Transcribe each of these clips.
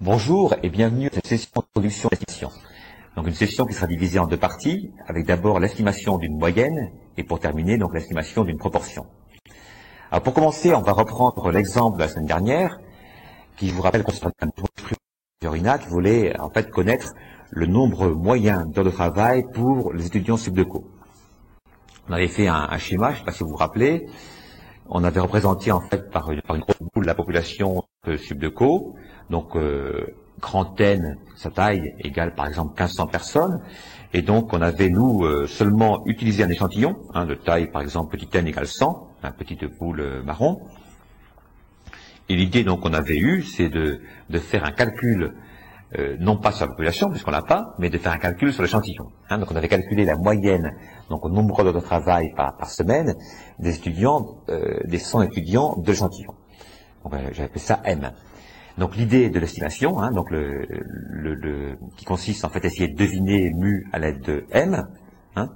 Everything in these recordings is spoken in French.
Bonjour et bienvenue à cette session d'introduction d'estimation. Donc une session qui sera divisée en deux parties, avec d'abord l'estimation d'une moyenne et pour terminer donc l'estimation d'une proportion. Alors pour commencer, on va reprendre l'exemple de la semaine dernière, qui vous rappelle concernant Fiorina qui voulait en fait connaître le nombre moyen d'heures de travail pour les étudiants subdeco. On avait fait un, schéma, je ne sais pas si vous vous rappelez, on avait représenté en fait par une, grosse boule la population de subdeco, donc euh, grand N, sa taille égale par exemple 1500 personnes, et donc on avait nous euh, seulement utilisé un échantillon, hein, de taille par exemple petit n égale 100, un petite boule euh, marron, et l'idée donc qu'on avait eue, c'est de, de, faire un calcul, euh, non pas sur la population, puisqu'on l'a pas, mais de faire un calcul sur l'échantillon. Hein. donc on avait calculé la moyenne, donc au nombre d'heures de travail par, par, semaine, des étudiants, euh, des 100 étudiants de l'échantillon. Appelé ça M. Donc l'idée de l'estimation, hein, donc qui consiste en fait à essayer de deviner mu à l'aide de M, hein,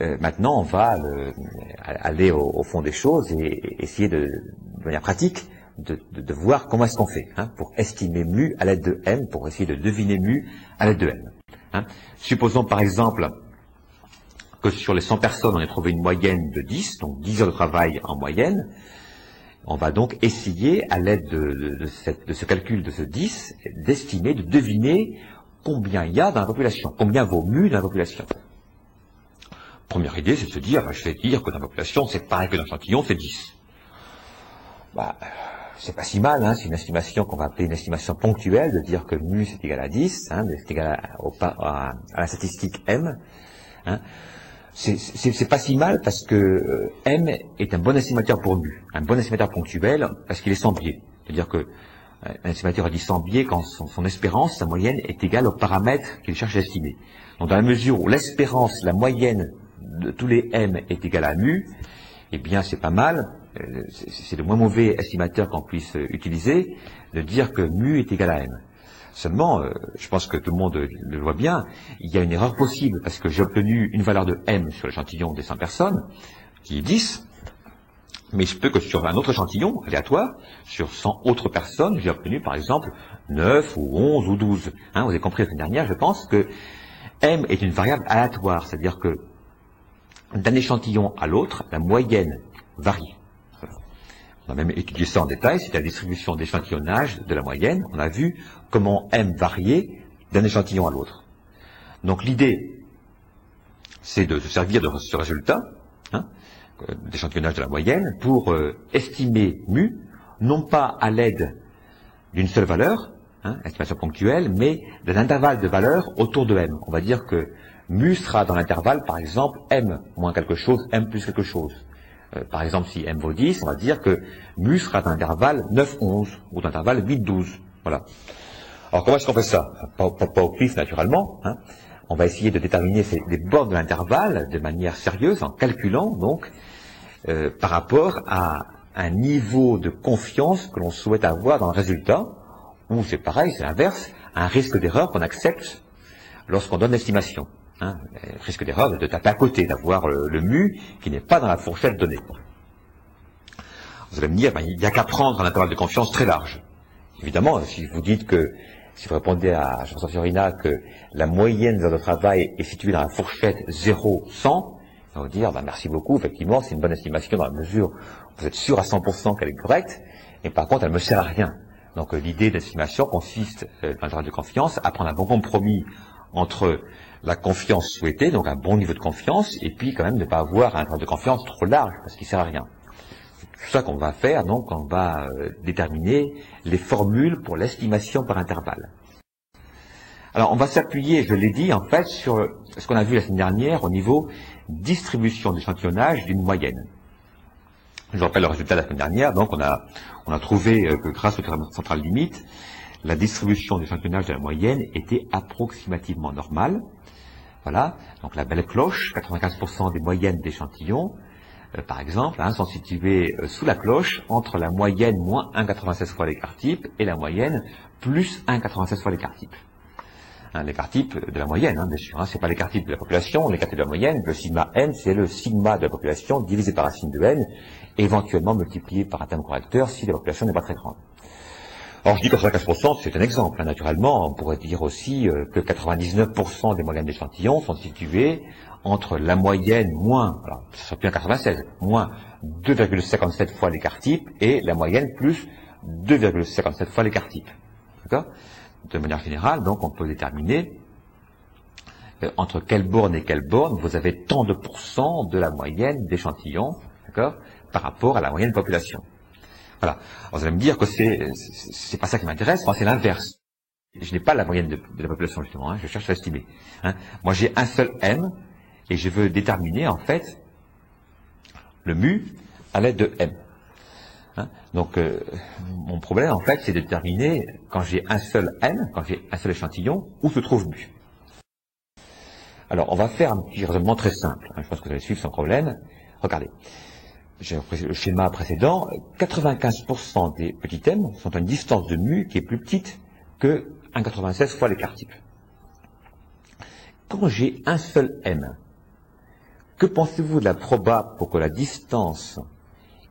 euh, maintenant, on va euh, aller au, fond des choses et essayer de, manière pratique de, voir comment est-ce qu'on fait hein, pour estimer mu à l'aide de m, pour essayer de deviner mu à l'aide de m. Supposons par exemple que sur les 100 personnes, on ait trouvé une moyenne de 10, donc 10 heures de travail en moyenne. On va donc essayer, à l'aide de, de, ce calcul de ce 10, d'estimer, de deviner combien il y a dans la population, combien vaut mu dans la population. Première idée, c'est de se dire, je vais dire que dans la population, c'est pareil que dans l'échantillon, c'est 10. Bah, c'est pas si mal, hein, c'est une estimation qu'on va appeler une estimation ponctuelle, de dire que mu c'est égal à 10, hein, c'est égal à, la statistique m. Hein. C'est pas si mal parce que euh, m est un bon estimateur pour mu, un bon estimateur ponctuel parce qu'il est sans biais. C'est-à-dire que euh, un estimateur dit sans biais quand son, espérance, sa moyenne, est égale au paramètre qu'il cherche à estimer. Donc dans la mesure où l'espérance, la moyenne de tous les m est égal à mu, eh bien c'est pas mal, euh, c'est le moins mauvais estimateur qu'on puisse utiliser, de dire que mu est égal à m. Seulement, euh, je pense que tout le monde le voit bien, il y a une erreur possible, parce que j'ai obtenu une valeur de m sur l'échantillon des 100 personnes, qui est 10, mais je peux que sur un autre échantillon aléatoire, sur 100 autres personnes, j'ai obtenu par exemple 9 ou 11 ou 12. Hein, vous avez compris la semaine dernière, je pense que m est une variable aléatoire, c'est-à-dire que d'un échantillon à l'autre, la moyenne varie. On a même étudié ça en détail, c'est la distribution d'échantillonnage de la moyenne. On a vu comment M variait d'un échantillon à l'autre. Donc l'idée, c'est de se servir de ce résultat, hein, d'échantillonnage de la moyenne, pour euh, estimer mu, non pas à l'aide d'une seule valeur, hein, estimation ponctuelle, mais d'un intervalle de valeurs autour de m. On va dire que mu sera dans l'intervalle, par exemple, m moins quelque chose, m plus quelque chose. Euh, par exemple, si m vaut 10, on va dire que mu sera dans l'intervalle 9-11 ou dans l'intervalle 8-12. Voilà. Alors comment est-ce qu'on fait ça? Pas, au pif, naturellement. Hein. On va essayer de déterminer les bornes de l'intervalle de manière sérieuse en calculant donc euh, par rapport à un niveau de confiance que l'on souhaite avoir dans le résultat, ou c'est pareil, c'est l'inverse, un risque d'erreur qu'on accepte lorsqu'on donne l'estimation. Hein, risque d'erreur de taper à côté, d'avoir le, mu qui n'est pas dans la fourchette donnée. Vous allez me dire, ben, il n'y a qu'à prendre un intervalle de confiance très large. Évidemment, si vous dites que, si vous répondez à Jean-François Fiorina que la moyenne des heures de travail est située dans la fourchette 0-100, on va vous dire, ben, merci beaucoup, effectivement, c'est une bonne estimation dans la mesure où vous êtes sûr à 100% qu'elle est correcte, mais par contre, elle ne me sert à rien. Donc l'idée d'estimation consiste, euh, dans l'intervalle de confiance, à prendre un bon compromis entre la confiance souhaitée, donc un bon niveau de confiance, et puis quand même ne pas avoir un intervalle de confiance trop large, parce qu'il sert à rien. C'est tout ça qu'on va faire, donc on va euh, déterminer les formules pour l'estimation par intervalle. Alors on va s'appuyer, je l'ai dit, en fait, sur ce qu'on a vu la semaine dernière au niveau distribution d'échantillonnage d'une moyenne. Je rappelle le résultat de la semaine dernière, donc on a, on a trouvé euh, que grâce au théorème central limite, la distribution d'échantillonnage de la moyenne était approximativement normale. Voilà, donc la belle cloche, 95% des moyennes d'échantillons, euh, par exemple, hein, sont situées euh, sous la cloche entre la moyenne moins 1,96 fois l'écart type et la moyenne plus 1,96 fois l'écart type. Hein, l'écart type de la moyenne, hein, bien sûr. Hein, c'est pas l'écart type de la population, l'écart type de la moyenne. Le sigma n, c'est le sigma de la population divisé par la signe de n, éventuellement multiplié par un terme correcteur si la population n'est pas très grande. Alors je dis 95%, c'est un exemple. Hein. Naturellement, on pourrait dire aussi euh, que 99% des moyennes d'échantillons sont situées entre la moyenne moins, alors ce serait plus un 96, moins 2,57 fois l'écart type et la moyenne plus 2,57 fois l'écart type. D'accord? De manière générale, donc on peut déterminer euh, entre quelle borne et quelle borne vous avez tant de pourcents de la moyenne d'échantillons, d'accord, par rapport à la moyenne population. Voilà. vous allez me dire que c'est c'est pas ça qui m'intéresse, moi c'est l'inverse. Je n'ai pas la moyenne de, la population justement, hein, je cherche à estimer. Hein. Moi j'ai un seul m et je veux déterminer en fait le mu à l'aide de m. Hein. Donc euh, mon problème en fait c'est de déterminer quand j'ai un seul n, quand j'ai un seul échantillon, où se trouve mu. Alors on va faire un petit raisonnement très simple. je pense que vous allez suivre sans problème. Regardez le schéma précédent, 95% des petits m sont à une distance de mu qui est plus petite que 1,96 fois l'écart type. Quand j'ai un seul m, que pensez-vous de la proba pour que la distance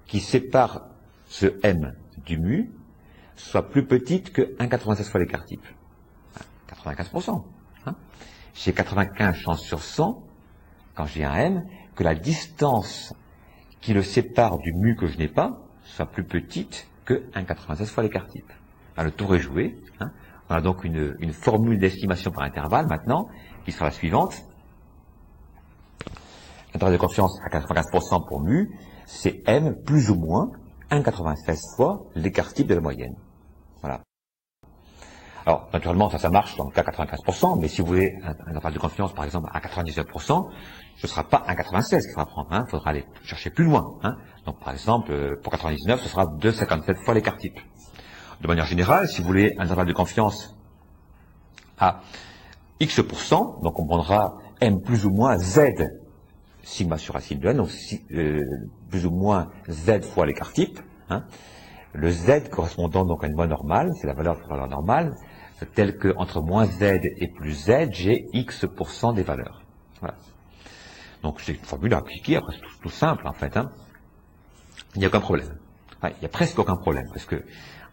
qui sépare ce m du mu soit plus petite que 1,96 fois l'écart type 95%. Hein j'ai 95 chances sur 100, quand j'ai un m, que la distance qui le sépare du mu que je n'ai pas soit plus petite que 1,96 fois l'écart type. le tour est joué. Hein. On a donc une, formule d'estimation par intervalle maintenant, qui sera la suivante. L'intervalle de confiance à 95% pour mu, c'est m plus ou moins 1,96 fois l'écart type de la moyenne. Voilà. Alors, naturellement, ça, ça marche dans le cas 95%, mais si vous voulez un, intervalle de confiance, par exemple, à 99%, ce ne sera pas 1,96 qu'il faudra prendre. Il hein. faudra aller chercher plus loin. Hein. Donc, par exemple, euh, pour 99, ce sera 2,57 fois l'écart type. De manière générale, si vous voulez un intervalle de confiance à X%, donc on prendra M plus ou moins Z sigma sur racine de n, donc euh, plus ou moins Z fois l'écart type. Hein. Le Z correspondant donc à une valeur normale, c'est la valeur de la valeur normale, telle que entre moins Z et plus Z, j'ai X% des valeurs. Voilà. Donc c'est une formule à appliquer, après c'est tout, simple en fait. Hein. Il n'y a aucun problème. il n'y a presque aucun problème, parce que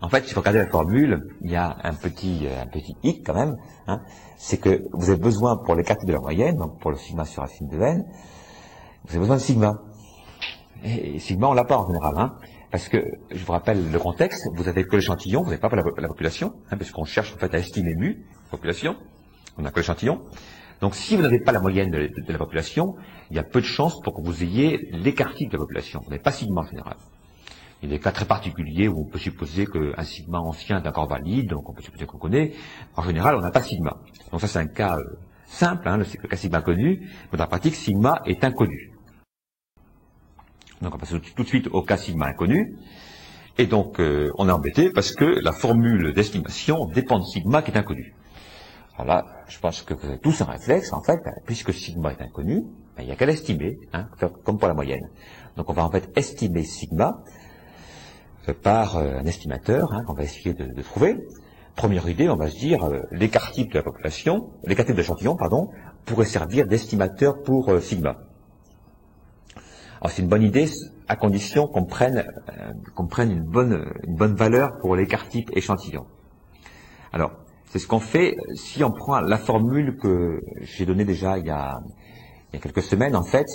en fait, si vous regardez la formule, il y a un petit, euh, un petit hic quand même. Hein, c'est que vous avez besoin pour les de la moyenne, donc pour le sigma sur racine de n, vous avez besoin de sigma. Et, sigma, on l'a pas en général. Hein, parce que, je vous rappelle le contexte, vous avez que l'échantillon, vous n'avez pas la, population, hein, parce qu'on cherche en fait à estimer mu, population, on n'a que l'échantillon. Donc si vous n'avez pas la moyenne de, la population, il y a peu de chances pour que vous ayez l'écart de la population. Vous n'avez pas sigma en général. Il y a des cas très particuliers où on peut supposer qu'un sigma ancien est encore valide, donc on peut supposer qu'on connaît. En général, on n'a pas sigma. Donc ça, c'est un cas euh, simple, hein, le, cas sigma connu, mais dans la pratique, sigma est inconnu. Donc on passe tout de suite au cas sigma inconnu. Et donc, euh, on est embêté parce que la formule d'estimation dépend de sigma qui est inconnu. Alors là, je pense que vous avez tous un réflexe, en fait, puisque sigma est inconnu, ben, il n'y a qu'à l'estimer, hein, comme pour la moyenne. Donc on va en fait estimer sigma euh, par euh, un estimateur hein, qu'on va essayer de, trouver. Première idée, on va se dire, euh, l'écart type de la population, l'écart type de l'échantillon, pardon, pourrait servir d'estimateur pour sigma. C'est une bonne idée à condition qu'on prenne, qu'on prenne une bonne, une bonne valeur pour l'écart type échantillon. Alors, c'est ce qu'on fait si on prend la formule que j'ai donnée déjà il y, a, quelques semaines, en fait,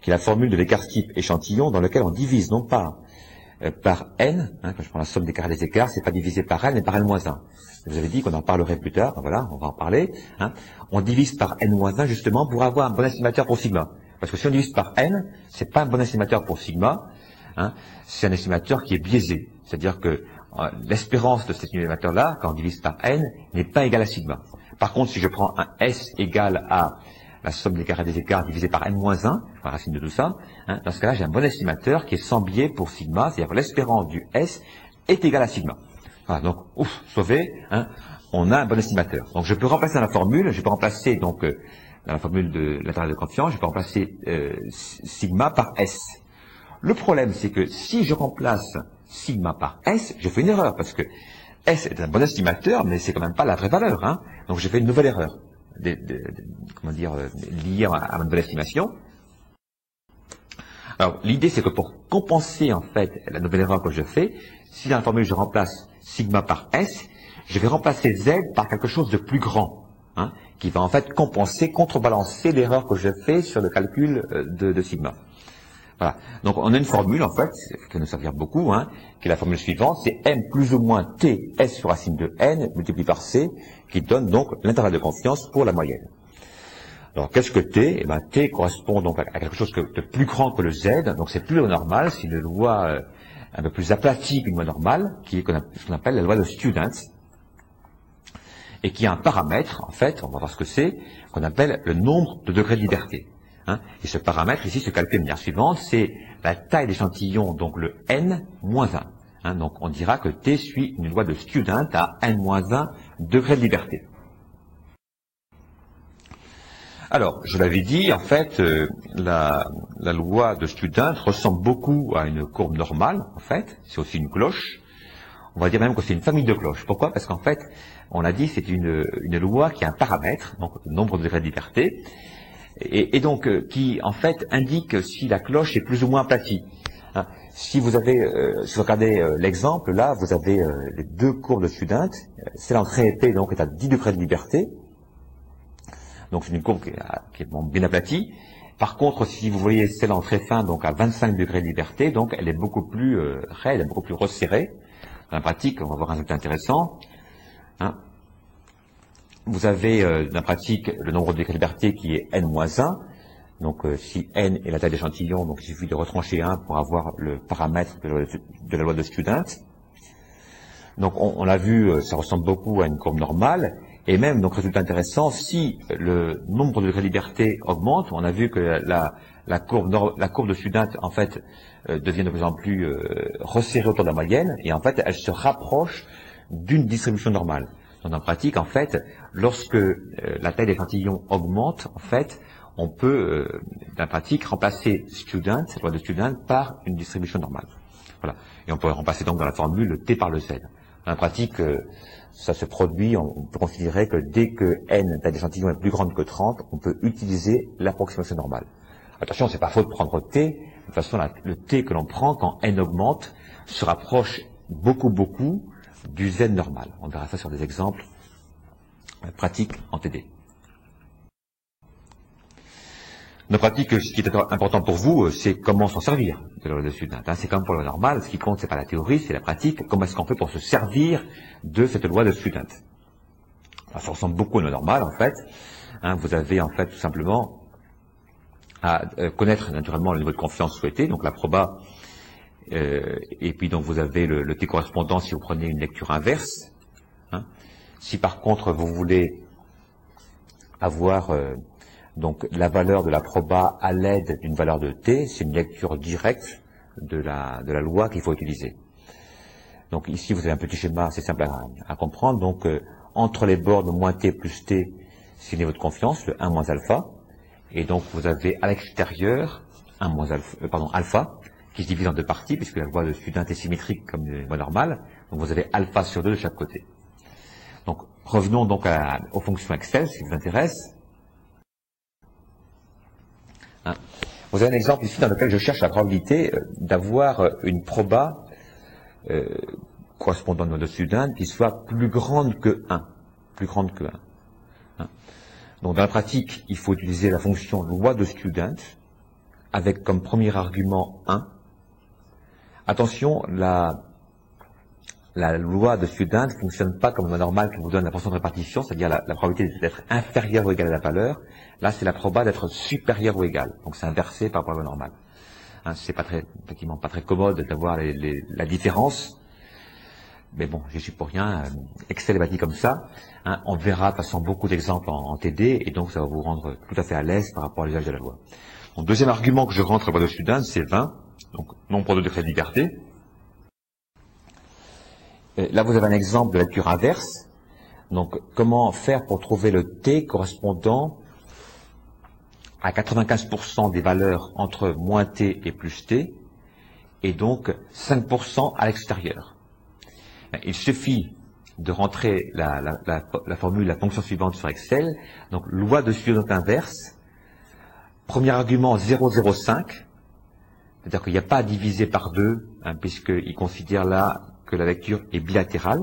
qui est la formule de l'écart type échantillon dans lequel on divise non pas euh, par n, hein, quand je prends la somme des carrés des écarts, c'est pas divisé par n, mais par n-1. Vous avez dit qu'on en parlerait plus tard, voilà, on va en parler. Hein. On divise par n-1 justement pour avoir un bon estimateur pour sigma. Parce que si on divise par n, c'est pas un bon estimateur pour sigma, hein, c'est un estimateur qui est biaisé. C'est-à-dire que euh, l'espérance de cet estimateur-là, quand on divise par n, n'est pas égale à sigma. Par contre, si je prends un S égal à la somme des carrés des écarts divisé par n-1, la racine de tout ça, hein, dans ce cas-là, j'ai un bon estimateur qui est sans biais pour sigma, c'est-à-dire que l'espérance du S est égale à sigma. Voilà, donc, ouf, sauvé, hein, on a un bon estimateur. Donc je peux remplacer dans la formule, je peux remplacer donc euh, dans la formule de l'intervalle de confiance, je peux remplacer euh, sigma par S. Le problème, c'est que si je remplace sigma par S, je fais une erreur, parce que S est un bon estimateur, mais c'est quand même pas la vraie valeur. Hein. Donc j'ai fait une nouvelle erreur, comment dire, euh, liée à, ma nouvelle estimation. Alors l'idée c'est que pour compenser en fait la nouvelle erreur que je fais, si dans la formule je remplace sigma par S, je vais remplacer Z par quelque chose de plus grand, hein, qui va en fait compenser, contrebalancer l'erreur que je fais sur le calcul euh, de, sigma. Voilà. Donc on a une formule en fait, qui va nous servir beaucoup, hein, qui est la formule suivante, c'est m plus ou moins t s sur racine de n multiplié par c, qui donne donc l'intervalle de confiance pour la moyenne. Alors qu'est-ce que t? Eh ben, T correspond donc à, quelque chose de plus grand que le z, donc c'est plus le normal, c'est une loi euh, un peu plus aplatie qu'une loi normale, qui est ce qu'on appelle la loi de Student, et qui a un paramètre, en fait, on va voir ce que c'est, qu'on appelle le nombre de degrés de liberté. Hein. Et ce paramètre ici se calcule de manière suivante, c'est la taille d'échantillon, donc le n moins 1. Hein. donc on dira que t suit une loi de Student à n moins 1 degrés de liberté. Alors, je l'avais dit, en fait, euh, la, loi de Student ressemble beaucoup à une courbe normale, en fait. C'est aussi une cloche. On va dire même que c'est une famille de cloches. Pourquoi? Parce qu'en fait, on a dit c'est une, loi qui a un paramètre, donc nombre de degrés de liberté, et, donc euh, qui, en fait, indique si la cloche est plus ou moins aplatie. Hein, si vous avez, euh, si vous regardez l'exemple, là, vous avez les deux courbes de Student. C'est l'entrée épée, donc, est à 10 degrés de liberté. Donc c'est une courbe qui est, bien aplatie. Par contre, si vous voyez celle en très fin, donc à 25 degrés de liberté, donc elle est beaucoup plus euh, raide, beaucoup plus resserrée. Dans la pratique, on va voir un résultat intéressant. Hein. Vous avez euh, dans la pratique le nombre de degrés de liberté qui est n-1. Donc euh, si n est la taille d'échantillon, donc il suffit de retrancher 1 pour avoir le paramètre de, la loi de Student. Donc on, on l'a vu, ça ressemble beaucoup à une courbe normale. Et même, donc résultat intéressant, si le nombre de degrés de liberté augmente, on a vu que la, courbe, de Student, en fait, euh, devient de plus en plus euh, resserrée autour de la moyenne, et en fait, elle se rapproche d'une distribution normale. Donc en pratique, en fait, lorsque euh, la taille des d'échantillon augmente, en fait, on peut, dans la pratique, remplacer student, cette loi de student, par une distribution normale. Voilà. Et on pourrait remplacer donc dans la formule le t par le z. Dans la pratique, ça se produit, on peut considérer que dès que n, taille d'échantillon, est plus grande que 30, on peut utiliser l'approximation normale. Attention, c'est pas faux de prendre t. De toute façon, le t que l'on prend quand n augmente se rapproche beaucoup, beaucoup du z normal. On verra ça sur des exemples euh, pratiques en TD. Nos pratiques, ce qui est important pour vous, euh, c'est comment s'en servir de la loi de Student. Hein. C'est comme pour le normal, ce qui compte, c'est pas la théorie, c'est la pratique. Comment est-ce qu'on fait pour se servir de cette loi de Student Ça ressemble beaucoup à la normal, en fait. Hein. vous avez, en fait, tout simplement à euh, connaître naturellement le niveau de confiance souhaité, donc la proba, euh, et puis donc vous avez le, T correspondant si vous prenez une lecture inverse. Hein. Si par contre vous voulez avoir donc la valeur de la proba à l'aide d'une valeur de t, c'est une lecture directe de la, de la loi qu'il faut utiliser. Donc ici, vous avez un petit schéma assez simple à, comprendre. Donc euh, entre les bornes moins t plus t, c'est le niveau de confiance, le 1 moins alpha. Et donc vous avez à l'extérieur 1 moins alpha, euh, pardon, alpha, qui se divise en deux parties, puisque la loi de Student est symétrique comme une loi normale. Donc vous avez alpha sur 2 de chaque côté. Donc revenons donc aux fonctions Excel, ce qui vous intéresse. Hein. Vous avez un exemple ici dans lequel je cherche la probabilité euh, d'avoir euh, une proba euh, correspondant à notre student qui soit plus grande que 1. Plus grande que 1. Hein. Donc dans la pratique, il faut utiliser la fonction loi de student avec comme premier argument 1. Attention, la, la loi de student ne fonctionne pas comme la normale qui vous donne la portion de répartition, c'est-à-dire la, probabilité d'être inférieure ou égale à la valeur. Là, c'est la proba d'être supérieure ou égale. Donc, c'est inversé par rapport à la normale. Hein, c'est pas très, effectivement, pas très commode d'avoir la différence. Mais bon, je suis pour rien. Excel est bâti comme ça. Hein, on verra, façon, beaucoup d'exemples en, TD, et donc ça va vous rendre tout à fait à l'aise par rapport à l'usage de la loi. Donc, deuxième argument que je rentre à la loi de Sudin, c'est 20. Donc, nombre de degrés de liberté. là, vous avez un exemple de lecture inverse. Donc, comment faire pour trouver le t correspondant à 95% des valeurs entre moins t et plus t, et donc 5% à l'extérieur. Il suffit de rentrer la, formule, la fonction suivante sur Excel, donc loi de student inverse, premier argument 0,05, c'est-à-dire qu'il n'y a pas à diviser par deux, hein, puisqu'il considère là que la lecture est bilatérale.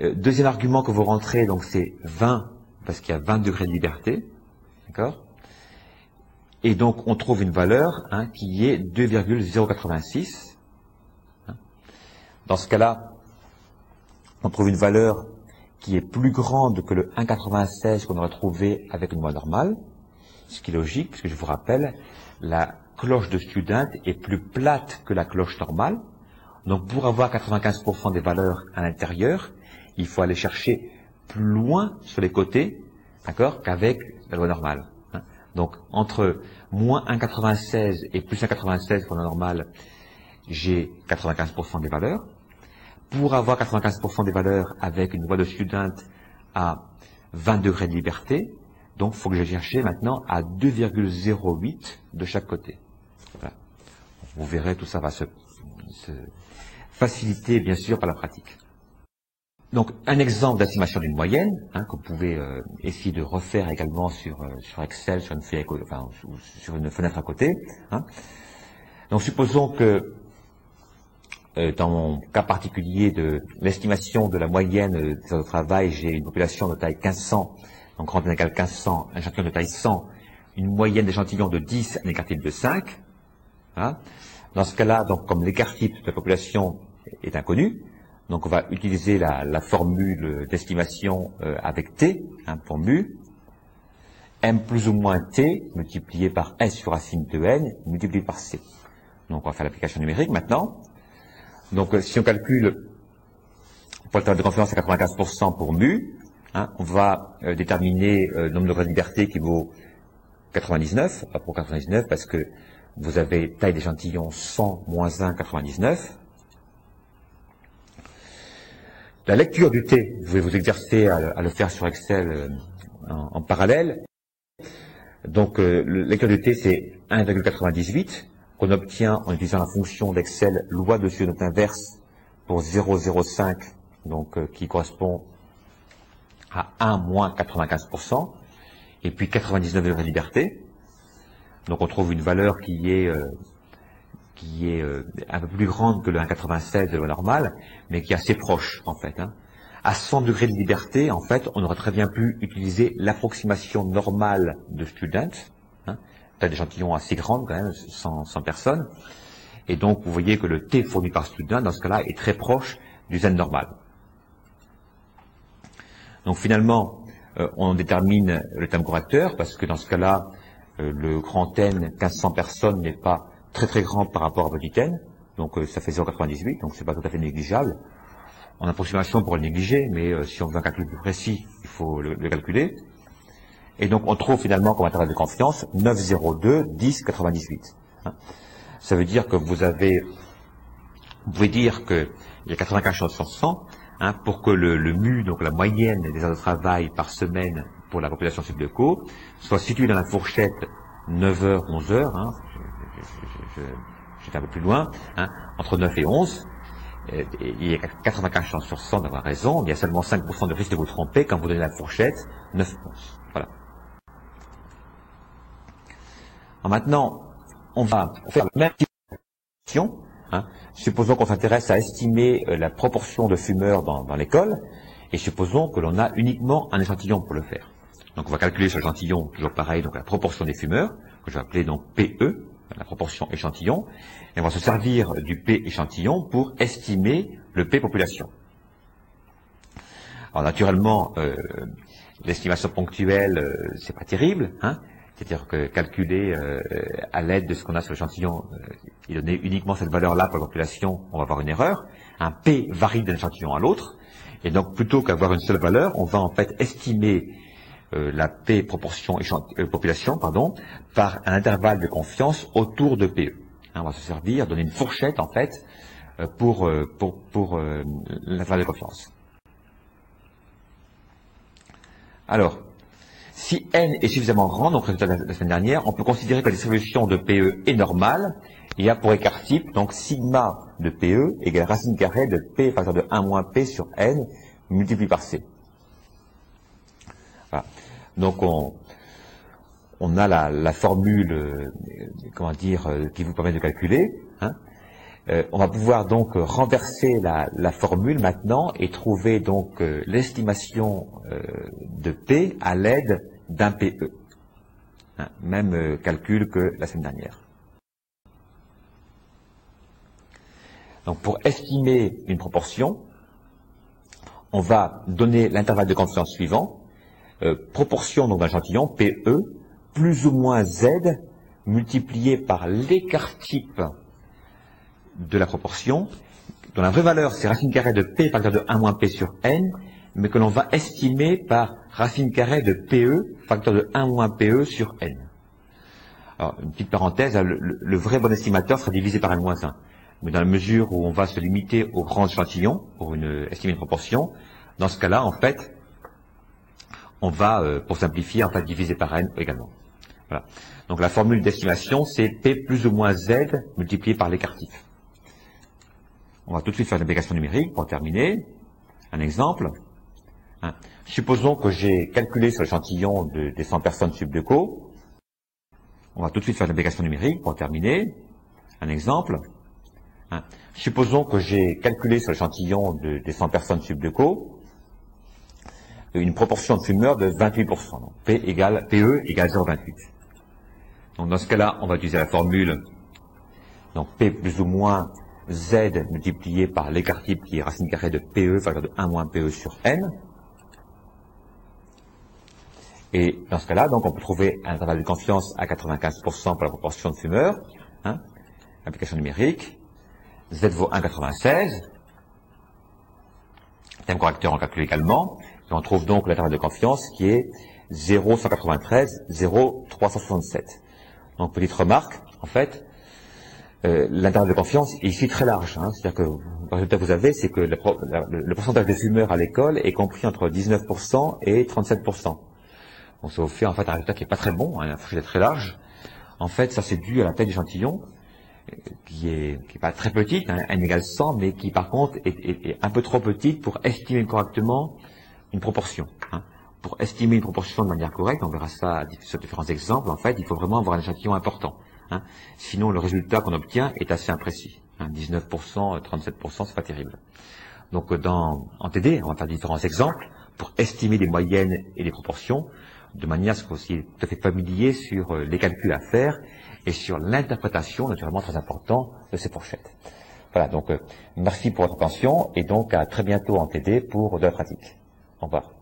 Euh, deuxième argument que vous rentrez, donc c'est 20, parce qu'il y a 20 degrés de liberté. D'accord? Et donc on trouve une valeur hein, qui est 2,086. Hein. Dans ce cas-là, on trouve une valeur qui est plus grande que le 1,96 qu'on aurait trouvé avec une loi normale, ce qui est logique, puisque je vous rappelle, la cloche de student est plus plate que la cloche normale. Donc pour avoir 95% des valeurs à l'intérieur, il faut aller chercher plus loin sur les côtés, d'accord, qu'avec la loi normale. Hein. Donc entre moins 1,96 et plus 1,96 pour la normale, j'ai 95% des valeurs. Pour avoir 95% des valeurs avec une loi de student à 20 degrés de liberté, donc il faut que je chercher maintenant à 2,08 de chaque côté. Vous verrez, tout ça va se, faciliter, bien sûr, par la pratique. Donc, un exemple d'estimation d'une moyenne, hein, que vous pouvez euh, essayer de refaire également sur, euh, sur Excel, sur une, enfin, sur une fenêtre à côté. Hein. Donc, supposons que euh, dans mon cas particulier de l'estimation de la moyenne des heures de travail, j'ai une population de taille 1500, donc grand n égale 1500, un échantillon de taille 100, une moyenne d'échantillons de 10, un écart de 5. Hein. Dans ce cas-là, donc comme l'écart type de la population est inconnu, donc on va utiliser la, formule d'estimation euh, avec t hein, pour mu, m plus ou moins t multiplié par s sur racine de n multiplié par c. Donc on va faire l'application numérique maintenant. Donc euh, si on calcule pour le temps de confiance à 95% pour mu, hein, on va euh, déterminer le nombre de liberté qui vaut 99, pas pour 99 parce que vous avez taille d'échantillon 100 moins 1, 99. La lecture du T, vous pouvez vous exercer à, le faire sur Excel euh, en, parallèle. Donc, euh, la lecture du T, c'est 1,98 qu'on obtient en utilisant la fonction d'Excel loi de note inverse pour 0,05, donc euh, qui correspond à 1 moins 95%, et puis 99 de liberté. Donc on trouve une valeur qui est qui est euh, un peu plus grande que le 1,96 de la normale, mais qui est assez proche, en fait. Hein. À 100 degrés de liberté, en fait, on aurait très bien pu utiliser l'approximation normale de student, hein, taille d'échantillon assez grande, quand même, 100, 100, personnes. Et donc, vous voyez que le T fourni par student, dans ce cas-là, est très proche du Z normal. Donc, finalement, euh, on détermine le thème correcteur, parce que dans ce cas-là, euh, le grand N, 1500 personnes, n'est pas très très grand par rapport à petit n, donc euh, ça fait 0,98, donc c'est pas tout à fait négligeable. En approximation, on pourrait le négliger, mais euh, si on veut un calcul plus précis, il faut le, calculer. Et donc on trouve finalement comme intervalle de confiance 9,02, 10, 98. Ça veut dire que vous avez, vous pouvez dire qu'il y a 95 chances sur 100 hein, pour que le, mu, donc la moyenne des heures de travail par semaine pour la population subdeco, soit située dans la fourchette 9h, 11h, hein, je, vais un peu plus loin, hein, entre 9 et 11, il y a 95 chances sur 100 d'avoir raison, il y a seulement 5% de risque de vous tromper quand vous donnez la fourchette 9 11. Voilà. maintenant, on va faire la même question. Hein. Supposons qu'on s'intéresse à estimer euh, la proportion de fumeurs dans, dans l'école, et supposons que l'on a uniquement un échantillon pour le faire. Donc on va calculer sur l'échantillon, toujours pareil, donc la proportion des fumeurs, que je vais appeler donc PE, la proportion échantillon, et on va se servir du P échantillon pour estimer le P population. Alors naturellement, euh, l'estimation ponctuelle, euh, c'est pas terrible, hein c'est-à-dire que calculer euh, à l'aide de ce qu'on a sur l'échantillon et donner uniquement cette valeur-là pour la population, on va avoir une erreur. Un P varie d'un échantillon à l'autre, et donc plutôt qu'avoir une seule valeur, on va en fait estimer euh, la P proportion euh, population pardon, par un intervalle de confiance autour de PE. Hein, on va se servir, donner une fourchette en fait euh, pour, pour, pour l'intervalle de confiance. Alors, si n est suffisamment grand, donc résultat de la semaine dernière, on peut considérer que la distribution de PE est normale et a pour écart type, donc sigma de PE égale racine carrée de P facteur de 1 moins P sur n multiplié par C. Donc on, on a la, formule, euh, comment dire, euh, qui vous permet de calculer. Hein. Euh, on va pouvoir donc renverser la, formule maintenant et trouver donc euh, l'estimation de P à l'aide d'un PE. Hein, même calcul que la semaine dernière. Donc pour estimer une proportion, on va donner l'intervalle de confiance suivant, proportion d'un échantillon, PE, plus ou moins Z, multiplié par l'écart type de la proportion, dont la vraie valeur c'est racine carrée de P facteur de 1 moins P sur N, mais que l'on va estimer par racine carrée de PE facteur de 1 moins PE sur N. Alors, une petite parenthèse, le, vrai bon estimateur sera divisé par N moins 1. Mais dans la mesure où on va se limiter au grand échantillon pour une, estimer une proportion, dans ce cas-là, en fait, on va, euh, pour simplifier, en fait, diviser par N également. Voilà. Donc la formule d'estimation, c'est P plus ou moins Z multiplié par l'écartif. On va tout de suite faire l'application numérique pour terminer. Un exemple. Hein. Supposons que j'ai calculé sur l'échantillon de, des 100 personnes subdeco. On va tout de suite faire l'application numérique pour terminer. Un exemple. Hein. Supposons que j'ai calculé sur l'échantillon de, des 100 personnes subdeco une proportion de fumeurs de 28%. P égale, PE égale 0,28. Donc dans ce cas-là, on va utiliser la formule donc P plus ou moins Z multiplié par l'écart type qui est racine carrée de PE, valeur de 1 moins PE sur N. Et dans ce cas-là, donc on peut trouver un intervalle de confiance à 95% pour la proportion de fumeurs. Hein, application numérique. Z vaut 1,96. Thème correcteur en calcul également. On trouve donc l'intervalle de confiance qui est 0,193, 0,367. Donc petite remarque, en fait, euh, l'intervalle de confiance est ici très large. Hein. C'est-à-dire que le résultat que vous avez, c'est que le, pourcentage de fumeurs à l'école est compris entre 19% et 37%. Donc ça vous fait en fait un résultat qui est pas très bon, hein, un très large. En fait, ça c'est dû à la taille d'échantillon, euh, qui est, qui est pas très petite, hein, n égale 100, mais qui par contre est, un peu trop petite pour estimer correctement une proportion. Hein. Pour estimer une proportion de manière correcte, on verra ça sur différents exemples, en fait, il faut vraiment avoir un échantillon important. Hein. Sinon, le résultat qu'on obtient est assez imprécis. 19%, 37%, c'est pas terrible. Donc, dans, en TD, on va faire différents exemples pour estimer des moyennes et des proportions, de manière à ce qu'on soit tout à fait familier sur euh, les calculs à faire et sur l'interprétation, naturellement très important, de ces fourchettes. Voilà, donc euh, merci pour votre attention et donc à très bientôt en TD pour de la pratique. Au revoir.